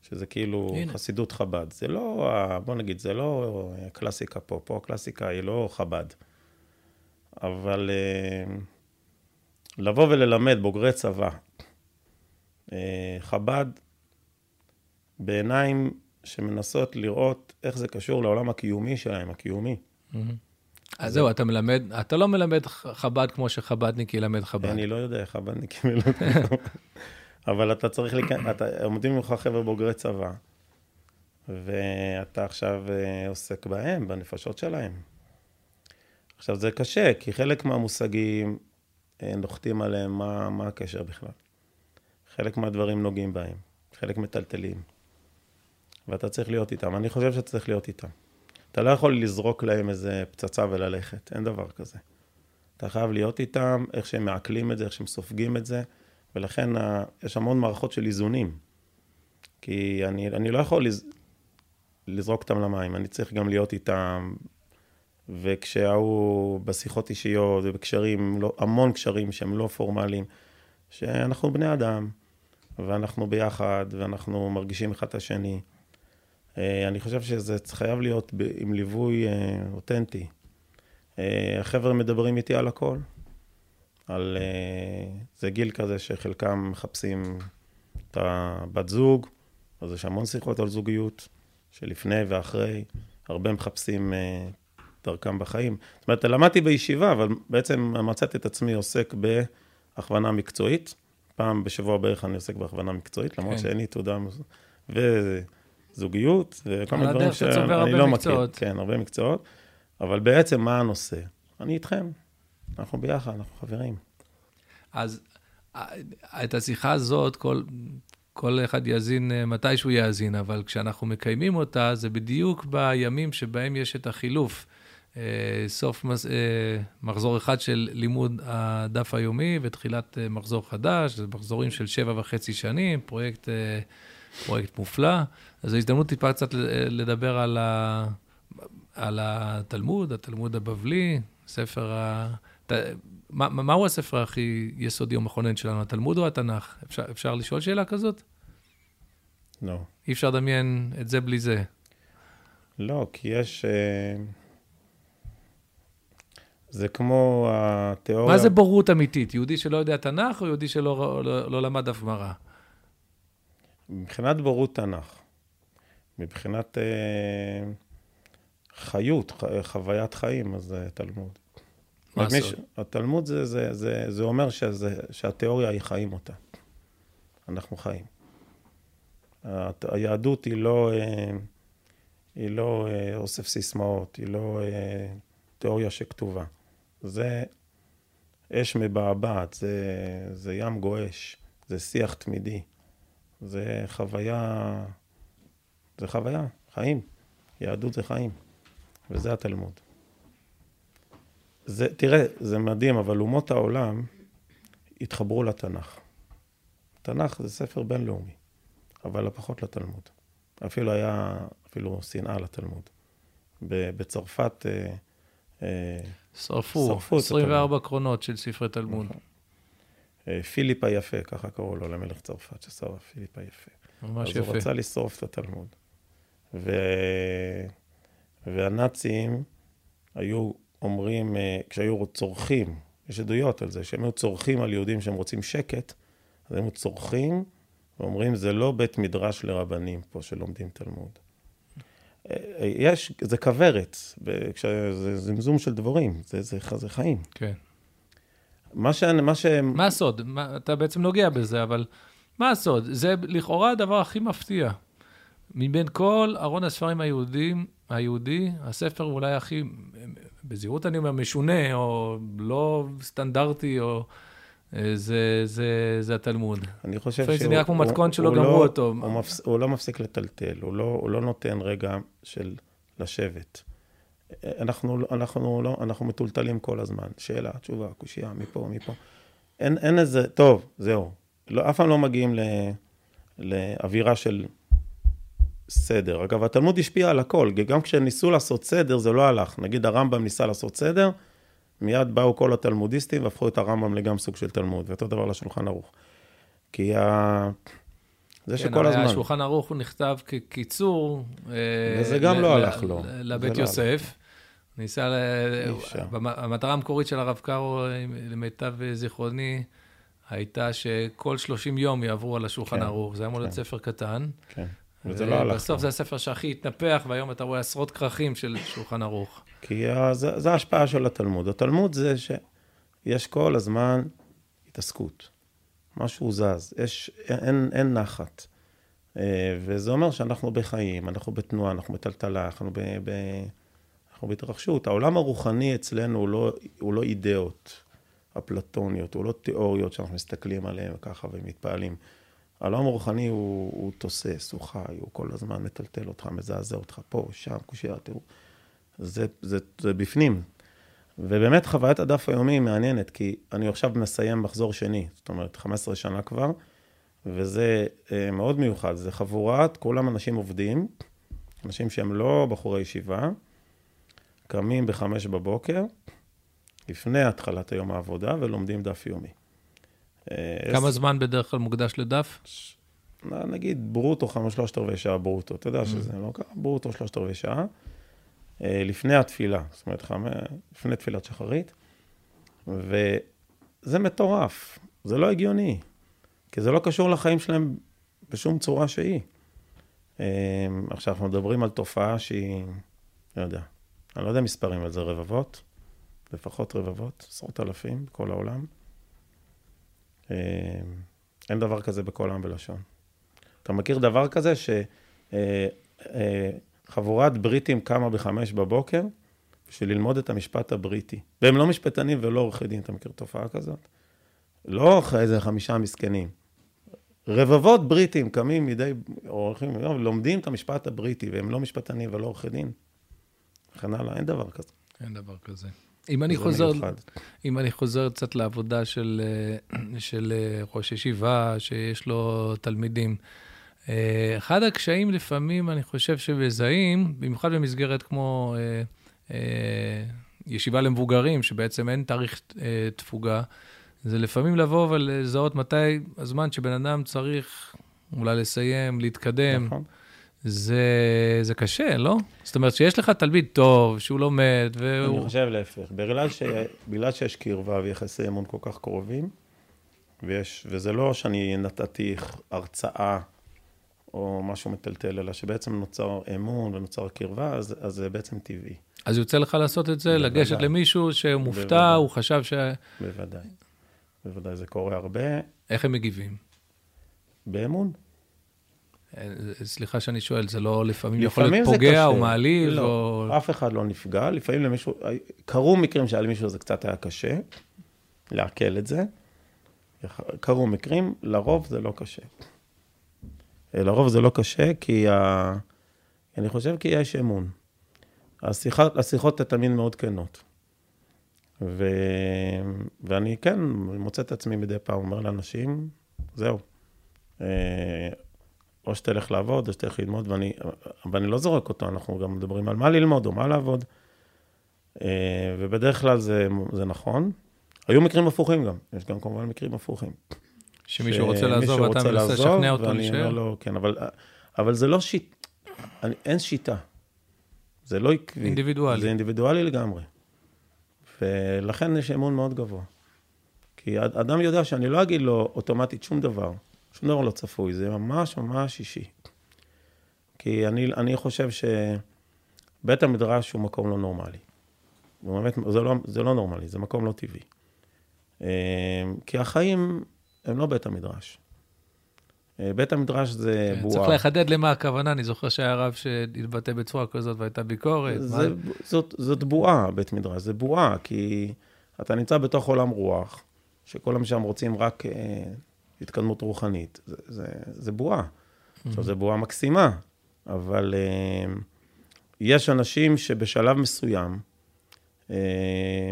שזה כאילו הנה. חסידות חב"ד. זה לא, בוא נגיד, זה לא קלאסיקה פה. פה הקלאסיקה היא לא חב"ד. אבל אה, לבוא וללמד בוגרי צבא, חב"ד בעיניים שמנסות לראות איך זה קשור לעולם הקיומי שלהם, הקיומי. אז זהו, אתה מלמד, אתה לא מלמד חב"ד כמו שחב"דניק ילמד חב"ד. אני לא יודע איך חב"דניק ילמד. אבל אתה צריך, אתה, עומדים ממך חבר'ה בוגרי צבא, ואתה עכשיו אה, עוסק בהם, בנפשות שלהם. עכשיו, זה קשה, כי חלק מהמושגים, אה, נוחתים עליהם מה, מה הקשר בכלל. חלק מהדברים נוגעים בהם, חלק מטלטלים. ואתה צריך להיות איתם. אני חושב שאתה צריך להיות איתם. אתה לא יכול לזרוק להם איזה פצצה וללכת, אין דבר כזה. אתה חייב להיות איתם, איך שהם מעכלים את זה, איך שהם סופגים את זה, ולכן ה... יש המון מערכות של איזונים. כי אני, אני לא יכול לז... לזרוק אותם למים, אני צריך גם להיות איתם, וכשההוא בשיחות אישיות ובקשרים, לא, המון קשרים שהם לא פורמליים, שאנחנו בני אדם, ואנחנו ביחד, ואנחנו מרגישים אחד את השני. אה, אני חושב שזה חייב להיות עם ליווי אה, אותנטי. אה, החבר'ה מדברים איתי על הכל. על... זה גיל כזה שחלקם מחפשים את הבת זוג, אז יש המון שיחות על זוגיות, שלפני ואחרי, הרבה מחפשים דרכם בחיים. זאת אומרת, למדתי בישיבה, אבל בעצם מצאתי את עצמי עוסק בהכוונה מקצועית. פעם בשבוע בערך אני עוסק בהכוונה מקצועית, למרות כן. שאין לי תעודה... ו... זוגיות, וכל מיני דברים שאני לא מכיר. כן, הרבה מקצועות. אבל בעצם מה הנושא? אני איתכם, אנחנו ביחד, אנחנו חברים. אז את השיחה הזאת, כל, כל אחד יאזין אה, מתי שהוא יאזין, אבל כשאנחנו מקיימים אותה, זה בדיוק בימים שבהם יש את החילוף. אה, סוף אה, מחזור אחד של לימוד הדף היומי ותחילת מחזור חדש, זה מחזורים של שבע וחצי שנים, פרויקט פרויקט מופלא. אז זו הזדמנות טיפה קצת לדבר על, ה, על התלמוד, התלמוד הבבלי, ספר ה... מה, מהו הספר הכי יסודי או מכונן שלנו, התלמוד או התנ"ך? אפשר, אפשר לשאול שאלה כזאת? לא. אי אפשר לדמיין את זה בלי זה. לא, כי יש... אה, זה כמו התיאוריה... מה זה בורות אמיתית? יהודי שלא יודע תנ"ך או יהודי שלא לא, לא למד אף גמרא? מבחינת בורות תנ"ך, מבחינת אה, חיות, ח, חוויית חיים, אז זה תלמוד. מה הסוד? ש- התלמוד זה, זה, זה, זה אומר שזה, שהתיאוריה היא חיים אותה. אנחנו חיים. הת- היהדות היא לא, אה, היא לא אה, אוסף סיסמאות, היא לא אה, תיאוריה שכתובה. זה אש מבעבעת, זה, זה ים גועש, זה שיח תמידי, זה חוויה, זה חוויה, חיים. יהדות זה חיים, וזה התלמוד. זה, תראה, זה מדהים, אבל אומות העולם התחברו לתנ"ך. תנ"ך זה ספר בינלאומי, אבל פחות לתלמוד. אפילו היה, אפילו שנאה לתלמוד. בצרפת, אה, אה, שרפו, שרפו את 24 קרונות של ספרי תלמוד. אה, פיליפ היפה, ככה קראו לו, למלך צרפת ששרף, פיליפ היפה. ממש אז הוא יפה. רצה לשרוף את התלמוד. ו... והנאצים היו אומרים, אה, כשהיו צורכים, יש עדויות על זה, שהם היו צורכים על יהודים שהם רוצים שקט, אז הם היו צורכים ואומרים, זה לא בית מדרש לרבנים פה שלומדים תלמוד. אה, אה, יש, זה כוורת, זה זמזום של דבורים, זה, זה, זה חיים. כן. מה ש... מה ש... מה הסוד? מה, אתה בעצם נוגע בזה, אבל מה הסוד? זה לכאורה הדבר הכי מפתיע. מבין כל ארון הספרים היהודים, היהודי, הספר אולי הכי, בזהירות אני אומר, משונה, או לא סטנדרטי, או... אה, זה, זה, זה התלמוד. אני חושב שהוא... זה נראה כמו מתכון שלא הוא גמרו לא- אותו. הוא, מפס, הוא לא מפסיק לטלטל, הוא לא, הוא לא נותן רגע של לשבת. אנחנו, אנחנו, לא, אנחנו מטולטלים כל הזמן. שאלה, תשובה, קושייה, מפה, מפה. אין, אין איזה, טוב, זהו. לא, אף פעם לא מגיעים ל, לאווירה של סדר. אגב, התלמוד השפיע על הכל. גם כשניסו לעשות סדר, זה לא הלך. נגיד הרמב"ם ניסה לעשות סדר, מיד באו כל התלמודיסטים והפכו את הרמב"ם לגמרי סוג של תלמוד, ואותו דבר לשולחן ערוך. כי ה... זה שכל כן, הרי הזמן... השולחן ערוך הוא נכתב כקיצור. אה, וזה גם לא הלך לו. לבית לא יוסף. ניסה, ל- המטרה המקורית של הרב קארו, למיטב זיכרוני, הייתה שכל 30 יום יעברו על השולחן כן, ערוך. זה היה אמור להיות כן. ספר קטן. כן, וזה לא הלך. בסוף. זה הספר שהכי התנפח, והיום אתה רואה עשרות כרכים של שולחן ערוך. כי זה ההשפעה של התלמוד. התלמוד זה שיש כל הזמן התעסקות. משהו זז, יש, אין, אין נחת. אה, וזה אומר שאנחנו בחיים, אנחנו בתנועה, אנחנו בטלטלה, אנחנו, ב, ב, אנחנו בהתרחשות. העולם הרוחני אצלנו הוא לא, הוא לא אידאות אפלטוניות, הוא לא תיאוריות שאנחנו מסתכלים עליהן ככה ומתפעלים. העולם הרוחני הוא, הוא תוסס, הוא חי, הוא כל הזמן מטלטל אותך, מזעזע אותך פה, שם, קושייה, תראו. זה, זה, זה בפנים. ובאמת חוויית הדף היומי היא מעניינת, כי אני עכשיו מסיים מחזור שני, זאת אומרת, 15 שנה כבר, וזה אה, מאוד מיוחד. זה חבורת, כולם אנשים עובדים, אנשים שהם לא בחורי ישיבה, קמים בחמש בבוקר, לפני התחלת היום העבודה, ולומדים דף יומי. אה, כמה עשר- זמן בדרך כלל מוקדש לדף? נגיד ברוטו, חמש שלושת רבעי שעה ברוטו, אתה יודע שזה לא ככה, ברוטו שלושת רבעי שעה, לפני התפילה, זאת אומרת, חמ... לפני תפילת שחרית, וזה מטורף, זה לא הגיוני, כי זה לא קשור לחיים שלהם בשום צורה שהיא. אה, עכשיו, אנחנו מדברים על תופעה שהיא, לא יודע, אני לא יודע מספרים על זה, רבבות, לפחות רבבות, עשרות אלפים בכל העולם. אה, אין דבר כזה בכל עם ולשון. אתה מכיר דבר כזה שחבורת בריטים קמה בחמש בבוקר בשביל ללמוד את המשפט הבריטי. והם לא משפטנים ולא עורכי דין, אתה מכיר תופעה כזאת? לא איזה חמישה מסכנים. רבבות בריטים קמים מדי, עורכים, לומדים את המשפט הבריטי, והם לא משפטנים ולא עורכי דין. וכן הלאה, אין דבר כזה. אין דבר כזה. אם אני חוזר, מיוחד. אם אני חוזר קצת לעבודה של, אה, של אה, ראש ישיבה, שיש לו תלמידים, אחד הקשיים לפעמים, אני חושב שמזהים, במיוחד במסגרת כמו אה, אה, ישיבה למבוגרים, שבעצם אין תאריך אה, תפוגה, זה לפעמים לבוא ולזהות מתי הזמן שבן אדם צריך אולי לסיים, להתקדם. נכון. זה, זה קשה, לא? זאת אומרת, שיש לך תלמיד טוב, שהוא לומד, והוא... אני חושב להפך. בגלל, ש... בגלל שיש קרבה ויחסי אמון כל כך קרובים, ויש, וזה לא שאני נתתי הרצאה או משהו מטלטל, אלא שבעצם נוצר אמון ונוצר קרבה, אז, אז זה בעצם טבעי. אז יוצא לך לעשות את זה, בוודאי. לגשת למישהו שהוא מופתע, בוודאי. הוא חשב ש... בוודאי. בוודאי, זה קורה הרבה. איך הם מגיבים? באמון. אה, סליחה שאני שואל, זה לא לפעמים יכול להיות פוגע או מעליב? לא, או... אף אחד לא נפגע. לפעמים למישהו, קרו מקרים שהיה למישהו זה קצת היה קשה, לעכל את זה. קרו מקרים, לרוב זה לא קשה. אה, לרוב זה לא קשה, כי ה... אני חושב כי יש אמון. השיחות, השיחות תמיד מאוד כנות. ו... ואני כן מוצא את עצמי מדי פעם אומר לאנשים, זהו. אה, או שתלך לעבוד, או שתלך ללמוד, ואני, ואני לא זורק אותו, אנחנו גם מדברים על מה ללמוד או מה לעבוד. אה, ובדרך כלל זה, זה נכון. היו מקרים הפוכים גם, יש גם כמובן מקרים הפוכים. שמישהו רוצה לעזוב ואתה מנסה לשכנע אותו להישאר? לו, כן, אבל, אבל זה לא שיטה, אין שיטה. זה לא עקבי. אינדיבידואלי. זה אינדיבידואלי לגמרי. ולכן יש אמון מאוד גבוה. כי אדם יודע שאני לא אגיד לו אוטומטית שום דבר. שום דבר לא צפוי, זה ממש ממש אישי. כי אני, אני חושב שבית המדרש הוא מקום לא נורמלי. באמת, זה לא, זה לא נורמלי, זה מקום לא טבעי. אה, כי החיים הם לא בית המדרש. אה, בית המדרש זה כן, בועה. צריך לחדד למה הכוונה, אני זוכר שהיה רב שהתבטא בצורה כזאת והייתה ביקורת. זה, מה... זאת, זאת בועה, בית מדרש, זה בועה, כי אתה נמצא בתוך עולם רוח, שכל שם רוצים רק אה, התקדמות רוחנית. זה, זה, זה בועה. Mm-hmm. עכשיו, זו בועה מקסימה, אבל אה, יש אנשים שבשלב מסוים, אה,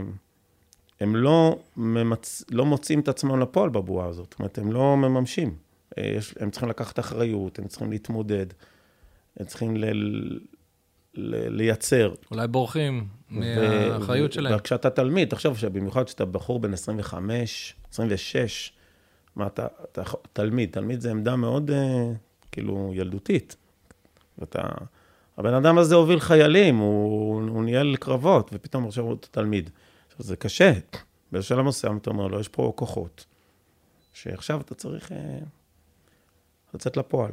הם לא, ממצ... לא מוצאים את עצמם לפועל בבועה הזאת. זאת אומרת, הם לא מממשים. אה, יש, הם צריכים לקחת אחריות, הם צריכים להתמודד, הם צריכים ל... ל... לייצר. אולי בורחים מהאחריות ו... שלהם. וכשאתה תלמיד, תחשוב שבמיוחד כשאתה בחור בן 25, 26, מה אתה, אתה תלמיד, תלמיד זה עמדה מאוד אה, כאילו ילדותית. ואתה, הבן אדם הזה הוביל חיילים, הוא, הוא ניהל קרבות, ופתאום עכשיו הוא תלמיד. עכשיו, זה קשה. בשלב מסוים אתה אומר לו, יש פה כוחות, שעכשיו אתה צריך אה, לצאת לפועל.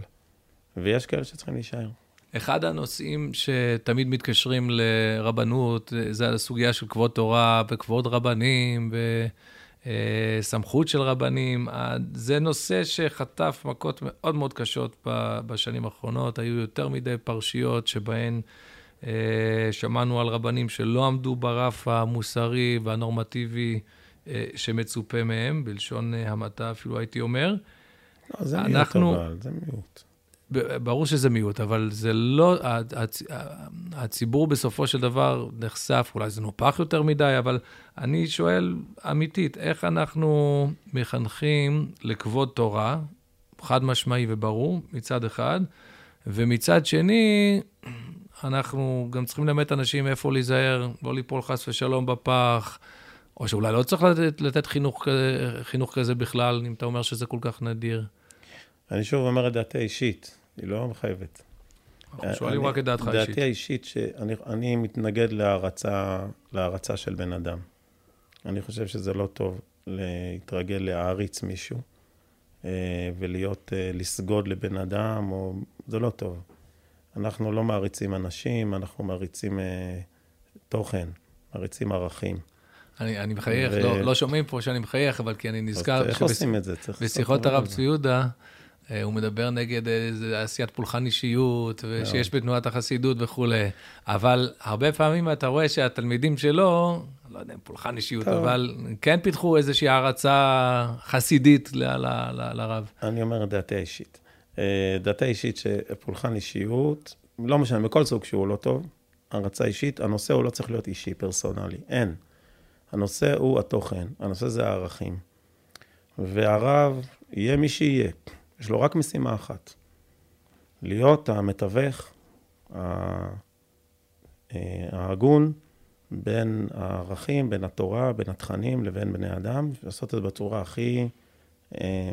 ויש כאלה שצריכים להישאר. אחד הנושאים שתמיד מתקשרים לרבנות, זה הסוגיה של כבוד תורה וכבוד רבנים, ו... אה, של רבנים. זה נושא שחטף מכות מאוד מאוד קשות בשנים האחרונות. היו יותר מדי פרשיות שבהן אה, שמענו על רבנים שלא עמדו ברף המוסרי והנורמטיבי אה, שמצופה מהם, בלשון המעטה אפילו הייתי אומר. לא, זה אנחנו... מיעוט אבל, זה מיעוט. ברור שזה מיעוט, אבל זה לא, הציבור בסופו של דבר נחשף, אולי זה נופח יותר מדי, אבל אני שואל אמיתית, איך אנחנו מחנכים לכבוד תורה, חד משמעי וברור, מצד אחד, ומצד שני, אנחנו גם צריכים ללמד אנשים איפה להיזהר, לא ליפול חס ושלום בפח, או שאולי לא צריך לתת, לתת חינוך, חינוך כזה בכלל, אם אתה אומר שזה כל כך נדיר. אני שוב אומר את דעתי האישית. היא לא מחייבת. אנחנו שואלים רק את דעתך אישית. דעתי האישית, שאני מתנגד להערצה, להערצה של בן אדם. אני חושב שזה לא טוב להתרגל להעריץ מישהו, אה, ולהיות, אה, לסגוד לבן אדם, או... זה לא טוב. אנחנו לא מעריצים אנשים, אנחנו מעריצים אה, תוכן, מעריצים ערכים. אני, אני מחייך, ו... לא, לא שומעים פה שאני מחייך, אבל כי אני נזכר... איך עושים את זה? צריך בשיחות הרב צבי יהודה, אה, הוא מדבר נגד עשיית פולחן אישיות, ושיש בתנועת החסידות וכולי. אבל הרבה פעמים אתה רואה שהתלמידים שלו, לא יודע אם פולחן אישיות, טוב. אבל כן פיתחו איזושהי הערצה חסידית לרב. אני אומר דעתי האישית. אה, דעתי האישית שפולחן אישיות, לא משנה, מכל סוג שהוא לא טוב, הערצה אישית, הנושא הוא לא צריך להיות אישי, פרסונלי. אין. הנושא הוא התוכן, הנושא זה הערכים. והרב, יהיה מי שיהיה. יש לו רק משימה אחת, להיות המתווך, אה, ההגון, בין הערכים, בין התורה, בין התכנים לבין בני אדם, לעשות את זה בצורה הכי אה,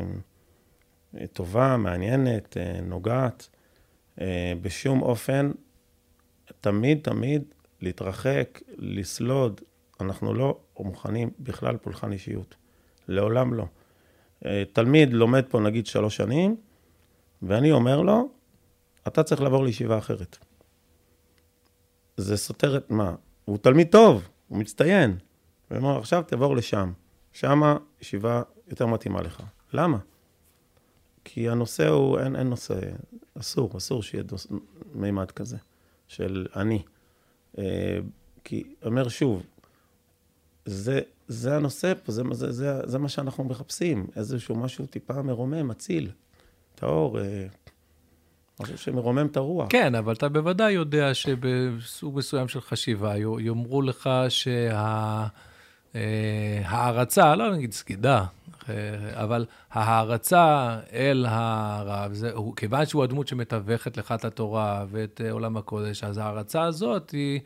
טובה, מעניינת, אה, נוגעת. אה, בשום אופן, תמיד, תמיד להתרחק, לסלוד. אנחנו לא מוכנים בכלל פולחן אישיות. לעולם לא. אה, תלמיד לומד פה נגיד שלוש שנים, ואני אומר לו, אתה צריך לעבור לישיבה אחרת. זה סותר את מה? הוא תלמיד טוב, הוא מצטיין. הוא אומר, עכשיו תעבור לשם. שמה ישיבה יותר מתאימה לך. למה? כי הנושא הוא, אין, אין נושא, אסור, אסור שיהיה דוס, מימד כזה של אני. אה, כי, אומר שוב, זה, זה הנושא פה, זה, זה, זה, זה מה שאנחנו מחפשים, איזשהו משהו טיפה מרומם, מציל, טהור, אה, משהו שמרומם את הרוח. כן, אבל אתה בוודאי יודע שבסוג מסוים של חשיבה יאמרו לך שההערצה, אה, לא נגיד סגידה, אה, אבל ההערצה אל הרב, זה, הוא, כיוון שהוא הדמות שמתווכת לך את התורה ואת אה, עולם הקודש, אז ההערצה הזאת היא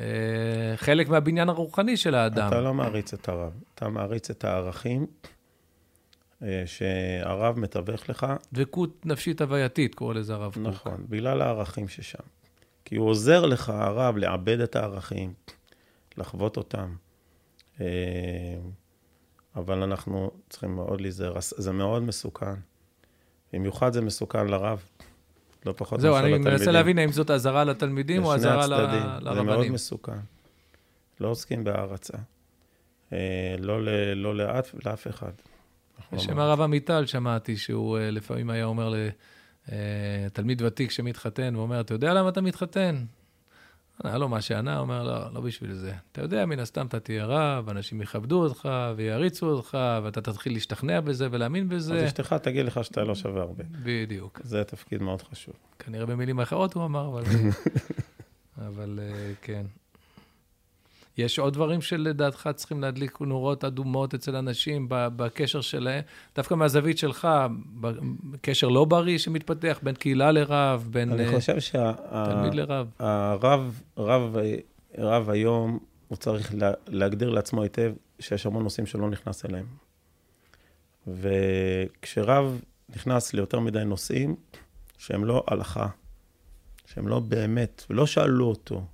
אה, חלק מהבניין הרוחני של האדם. אתה לא מעריץ את הרב, אתה מעריץ את הערכים אה, שהרב מתווך לך. דבקות נפשית הווייתית, קורא לזה הרב קוק. נכון, בגלל הערכים ששם. כי הוא עוזר לך, הרב, לעבד את הערכים, לחוות אותם. אה, אבל אנחנו צריכים מאוד להיזהר, זה מאוד מסוכן. במיוחד זה מסוכן לרב, לא פחות מאשר לתלמידים. זהו, אני מנסה להבין האם זאת אזהרה לתלמידים או אזהרה לרבנים. זה מאוד מסוכן. לא עוסקים בהערצה. אה, לא, לא לאף, לאף אחד. בשם הרב עמיטל שמעתי שהוא אה, לפעמים היה אומר לתלמיד ותיק שמתחתן, ואומר, אתה יודע למה אתה מתחתן? היה לו מה שענה, אומר, לא, לא בשביל זה. אתה יודע, מן הסתם אתה תהיה רב, אנשים יכבדו אותך ויעריצו אותך, ואתה תתחיל להשתכנע בזה ולהאמין בזה. אז אשתך תגיד לך שאתה לא שווה הרבה. בדיוק. זה תפקיד מאוד חשוב. כנראה במילים אחרות הוא אמר, אבל... אבל אה, כן. יש עוד דברים שלדעתך צריכים להדליק נורות אדומות אצל אנשים בקשר שלהם, דווקא מהזווית שלך, בקשר לא בריא שמתפתח בין קהילה לרב, בין אני אה, חושב שה... תלמיד לרב. הרב, רב, רב היום, הוא צריך להגדיר לעצמו היטב שיש המון נושאים שלא נכנס אליהם. וכשרב נכנס ליותר מדי נושאים שהם לא הלכה, שהם לא באמת, ולא שאלו אותו,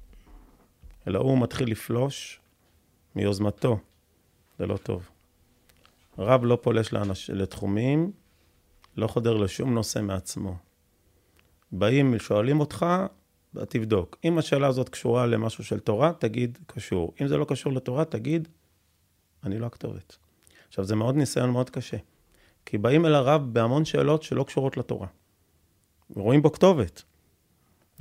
אלא הוא מתחיל לפלוש מיוזמתו. זה לא טוב. רב לא פולש לאנש... לתחומים, לא חודר לשום נושא מעצמו. באים, שואלים אותך, תבדוק. אם השאלה הזאת קשורה למשהו של תורה, תגיד קשור. אם זה לא קשור לתורה, תגיד, אני לא הכתובת. עכשיו, זה מאוד ניסיון מאוד קשה. כי באים אל הרב בהמון שאלות שלא קשורות לתורה. ורואים בו כתובת.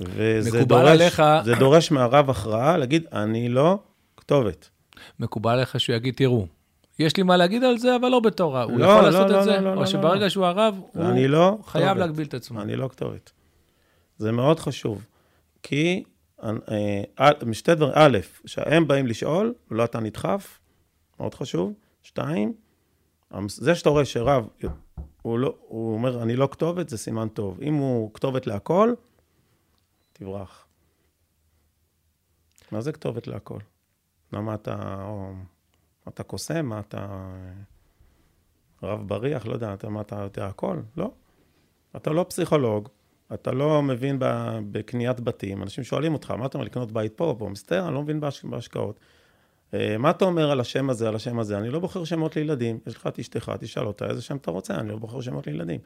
וזה דורש, עליך... זה דורש מהרב הכרעה להגיד, אני לא כתובת. מקובל עליך שהוא יגיד, תראו, יש לי מה להגיד על זה, אבל לא בתורה. הוא לא, יכול לא, לעשות לא, את זה, לא, או לא, שברגע לא. שהוא הרב, הוא לא חייב כתובת. להגביל את עצמו. אני לא כתובת. זה מאוד חשוב, כי אה, משתי דברים, א', שהם באים לשאול, ולא אתה נדחף, מאוד חשוב. שתיים, זה שאתה רואה שרב, הוא, לא, הוא אומר, אני לא כתובת, זה סימן טוב. אם הוא כתובת להכל, תברח. מה זה כתובת להכל? למה אתה, או, אתה קוסם? מה אתה רב בריח? לא יודע, אתה, מה אתה יודע הכל? לא. אתה לא פסיכולוג, אתה לא מבין בקניית בתים. אנשים שואלים אותך, מה אתה אומר, לקנות בית פה או פה? מסתדר, אני לא מבין בהשקעות. אה, מה אתה אומר על השם הזה, על השם הזה? אני לא בוחר שמות לילדים. יש לך את אשתך, תשאל אותה איזה שם אתה רוצה, אני לא בוחר שמות לילדים.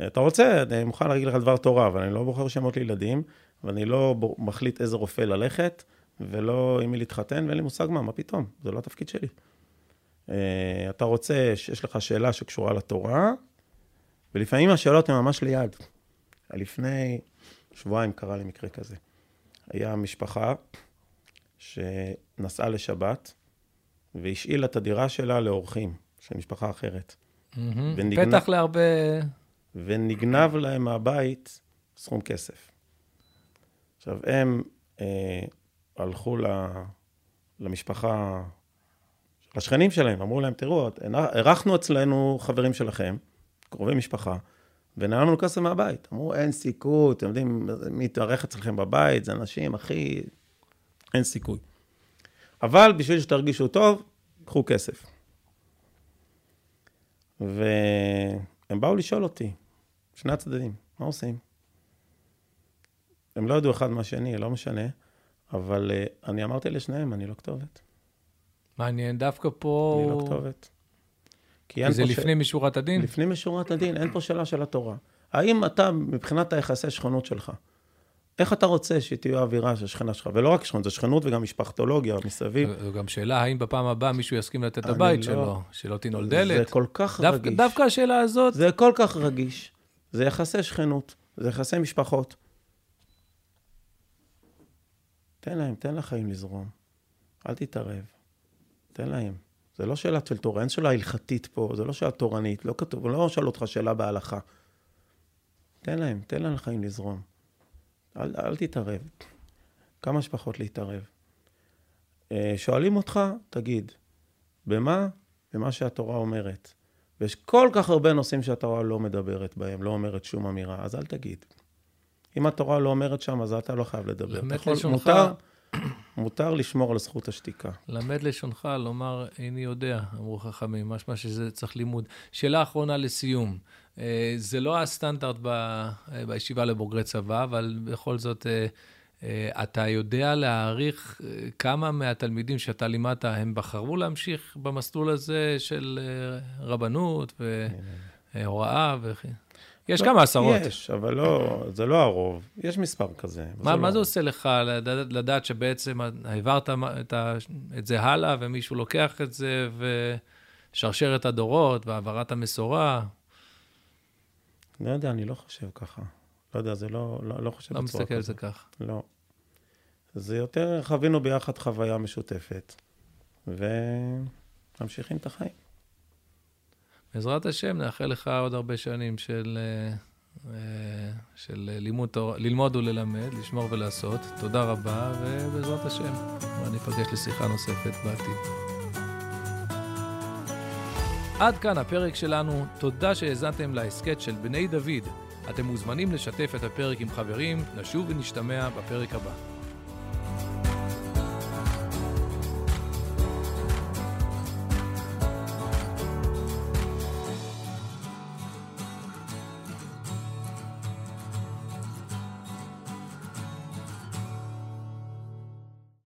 אה, אתה רוצה, אני מוכן להגיד לך דבר תורה, אבל אני לא בוחר שמות לילדים, ואני לא מחליט איזה רופא ללכת, ולא עם מי להתחתן, ואין לי מושג מה, מה פתאום, זה לא התפקיד שלי. אה, אתה רוצה, יש לך שאלה שקשורה לתורה, ולפעמים השאלות הן ממש ליד. לפני שבועיים קרה לי מקרה כזה. היה משפחה שנסעה לשבת, והשאילה את הדירה שלה לאורחים של משפחה אחרת. Mm-hmm. ונגנב, פתח להרבה... ונגנב להם מהבית סכום כסף. עכשיו, הם אה, הלכו ל, למשפחה, לשכנים שלהם, אמרו להם, תראו, אירחנו אצלנו חברים שלכם, קרובי משפחה, ונעלם לנו כסף מהבית. אמרו, אין סיכוי, אתם יודעים, מי יתארח אצלכם בבית, זה אנשים, הכי... אין סיכוי. אבל בשביל שתרגישו טוב, קחו כסף. והם באו לשאול אותי, שני הצדדים, מה עושים? הם לא ידעו אחד מהשני, לא משנה, אבל uh, אני אמרתי לשניהם, אני לא כתובת. מעניין, דווקא פה... אני לא כתובת. כי, כי זה לפנים ש... משורת הדין? לפנים משורת הדין, אין פה שאלה של התורה. האם אתה, מבחינת היחסי שכנות שלך, איך אתה רוצה שתהיה האווירה של השכנה שלך? ולא רק שכנות, זה שכנות וגם משפחתולוגיה מסביב. זו גם שאלה, האם בפעם הבאה מישהו יסכים לתת את הבית לא... שלו, שלא תנעול דלת? זה כל כך דו... רגיש. דווקא השאלה הזאת... זה כל כך רגיש. זה יחסי שכנות, זה יחסי משפחות. תן להם, תן לחיים לזרום. אל תתערב. תן להם. זה לא שאלה של תורה, אין שאלה הלכתית פה, זה לא שאלה תורנית, לא כתוב, אני לא שואל אותך שאלה בהלכה. תן להם, תן להם לחיים לזרום. אל, אל תתערב. כמה שפחות להתערב. אה, שואלים אותך, תגיד, במה? במה שהתורה אומרת. ויש כל כך הרבה נושאים שהתורה לא מדברת בהם, לא אומרת שום אמירה, אז אל תגיד. אם התורה לא אומרת שם, אז אתה לא חייב לדבר. למד לשונך... מותר, מותר לשמור על זכות השתיקה. למד לשונך, לומר, איני יודע, אמרו חכמים, משמע שזה צריך לימוד. שאלה אחרונה לסיום. אה, זה לא הסטנדרט ב, אה, בישיבה לבוגרי צבא, אבל בכל זאת, אה, אתה יודע להעריך כמה מהתלמידים שאתה לימדת, הם בחרו להמשיך במסלול הזה של רבנות והוראה וכן? יש לא, כמה עשרות. יש, אבל לא, זה לא הרוב. יש מספר כזה. מה, זה מה לא זה עושה לך לדעת, לדעת שבעצם העברת את, ה, את זה הלאה, ומישהו לוקח את זה, ושרשרת הדורות, והעברת המסורה? לא יודע, אני לא חושב ככה. לא יודע, זה לא, לא, לא חושב לא מסתכל על זה כך. לא. זה יותר, חווינו ביחד חוויה משותפת, וממשיכים את החיים. בעזרת השם, נאחל לך עוד הרבה שנים של, אה, אה, של לימוד, ללמוד וללמד, לשמור ולעשות. תודה רבה, ובעזרת השם, אני אפגש לשיחה נוספת בעתיד. עד כאן הפרק שלנו, תודה שהאזנתם להסכת של בני דוד. אתם מוזמנים לשתף את הפרק עם חברים, נשוב ונשתמע בפרק הבא.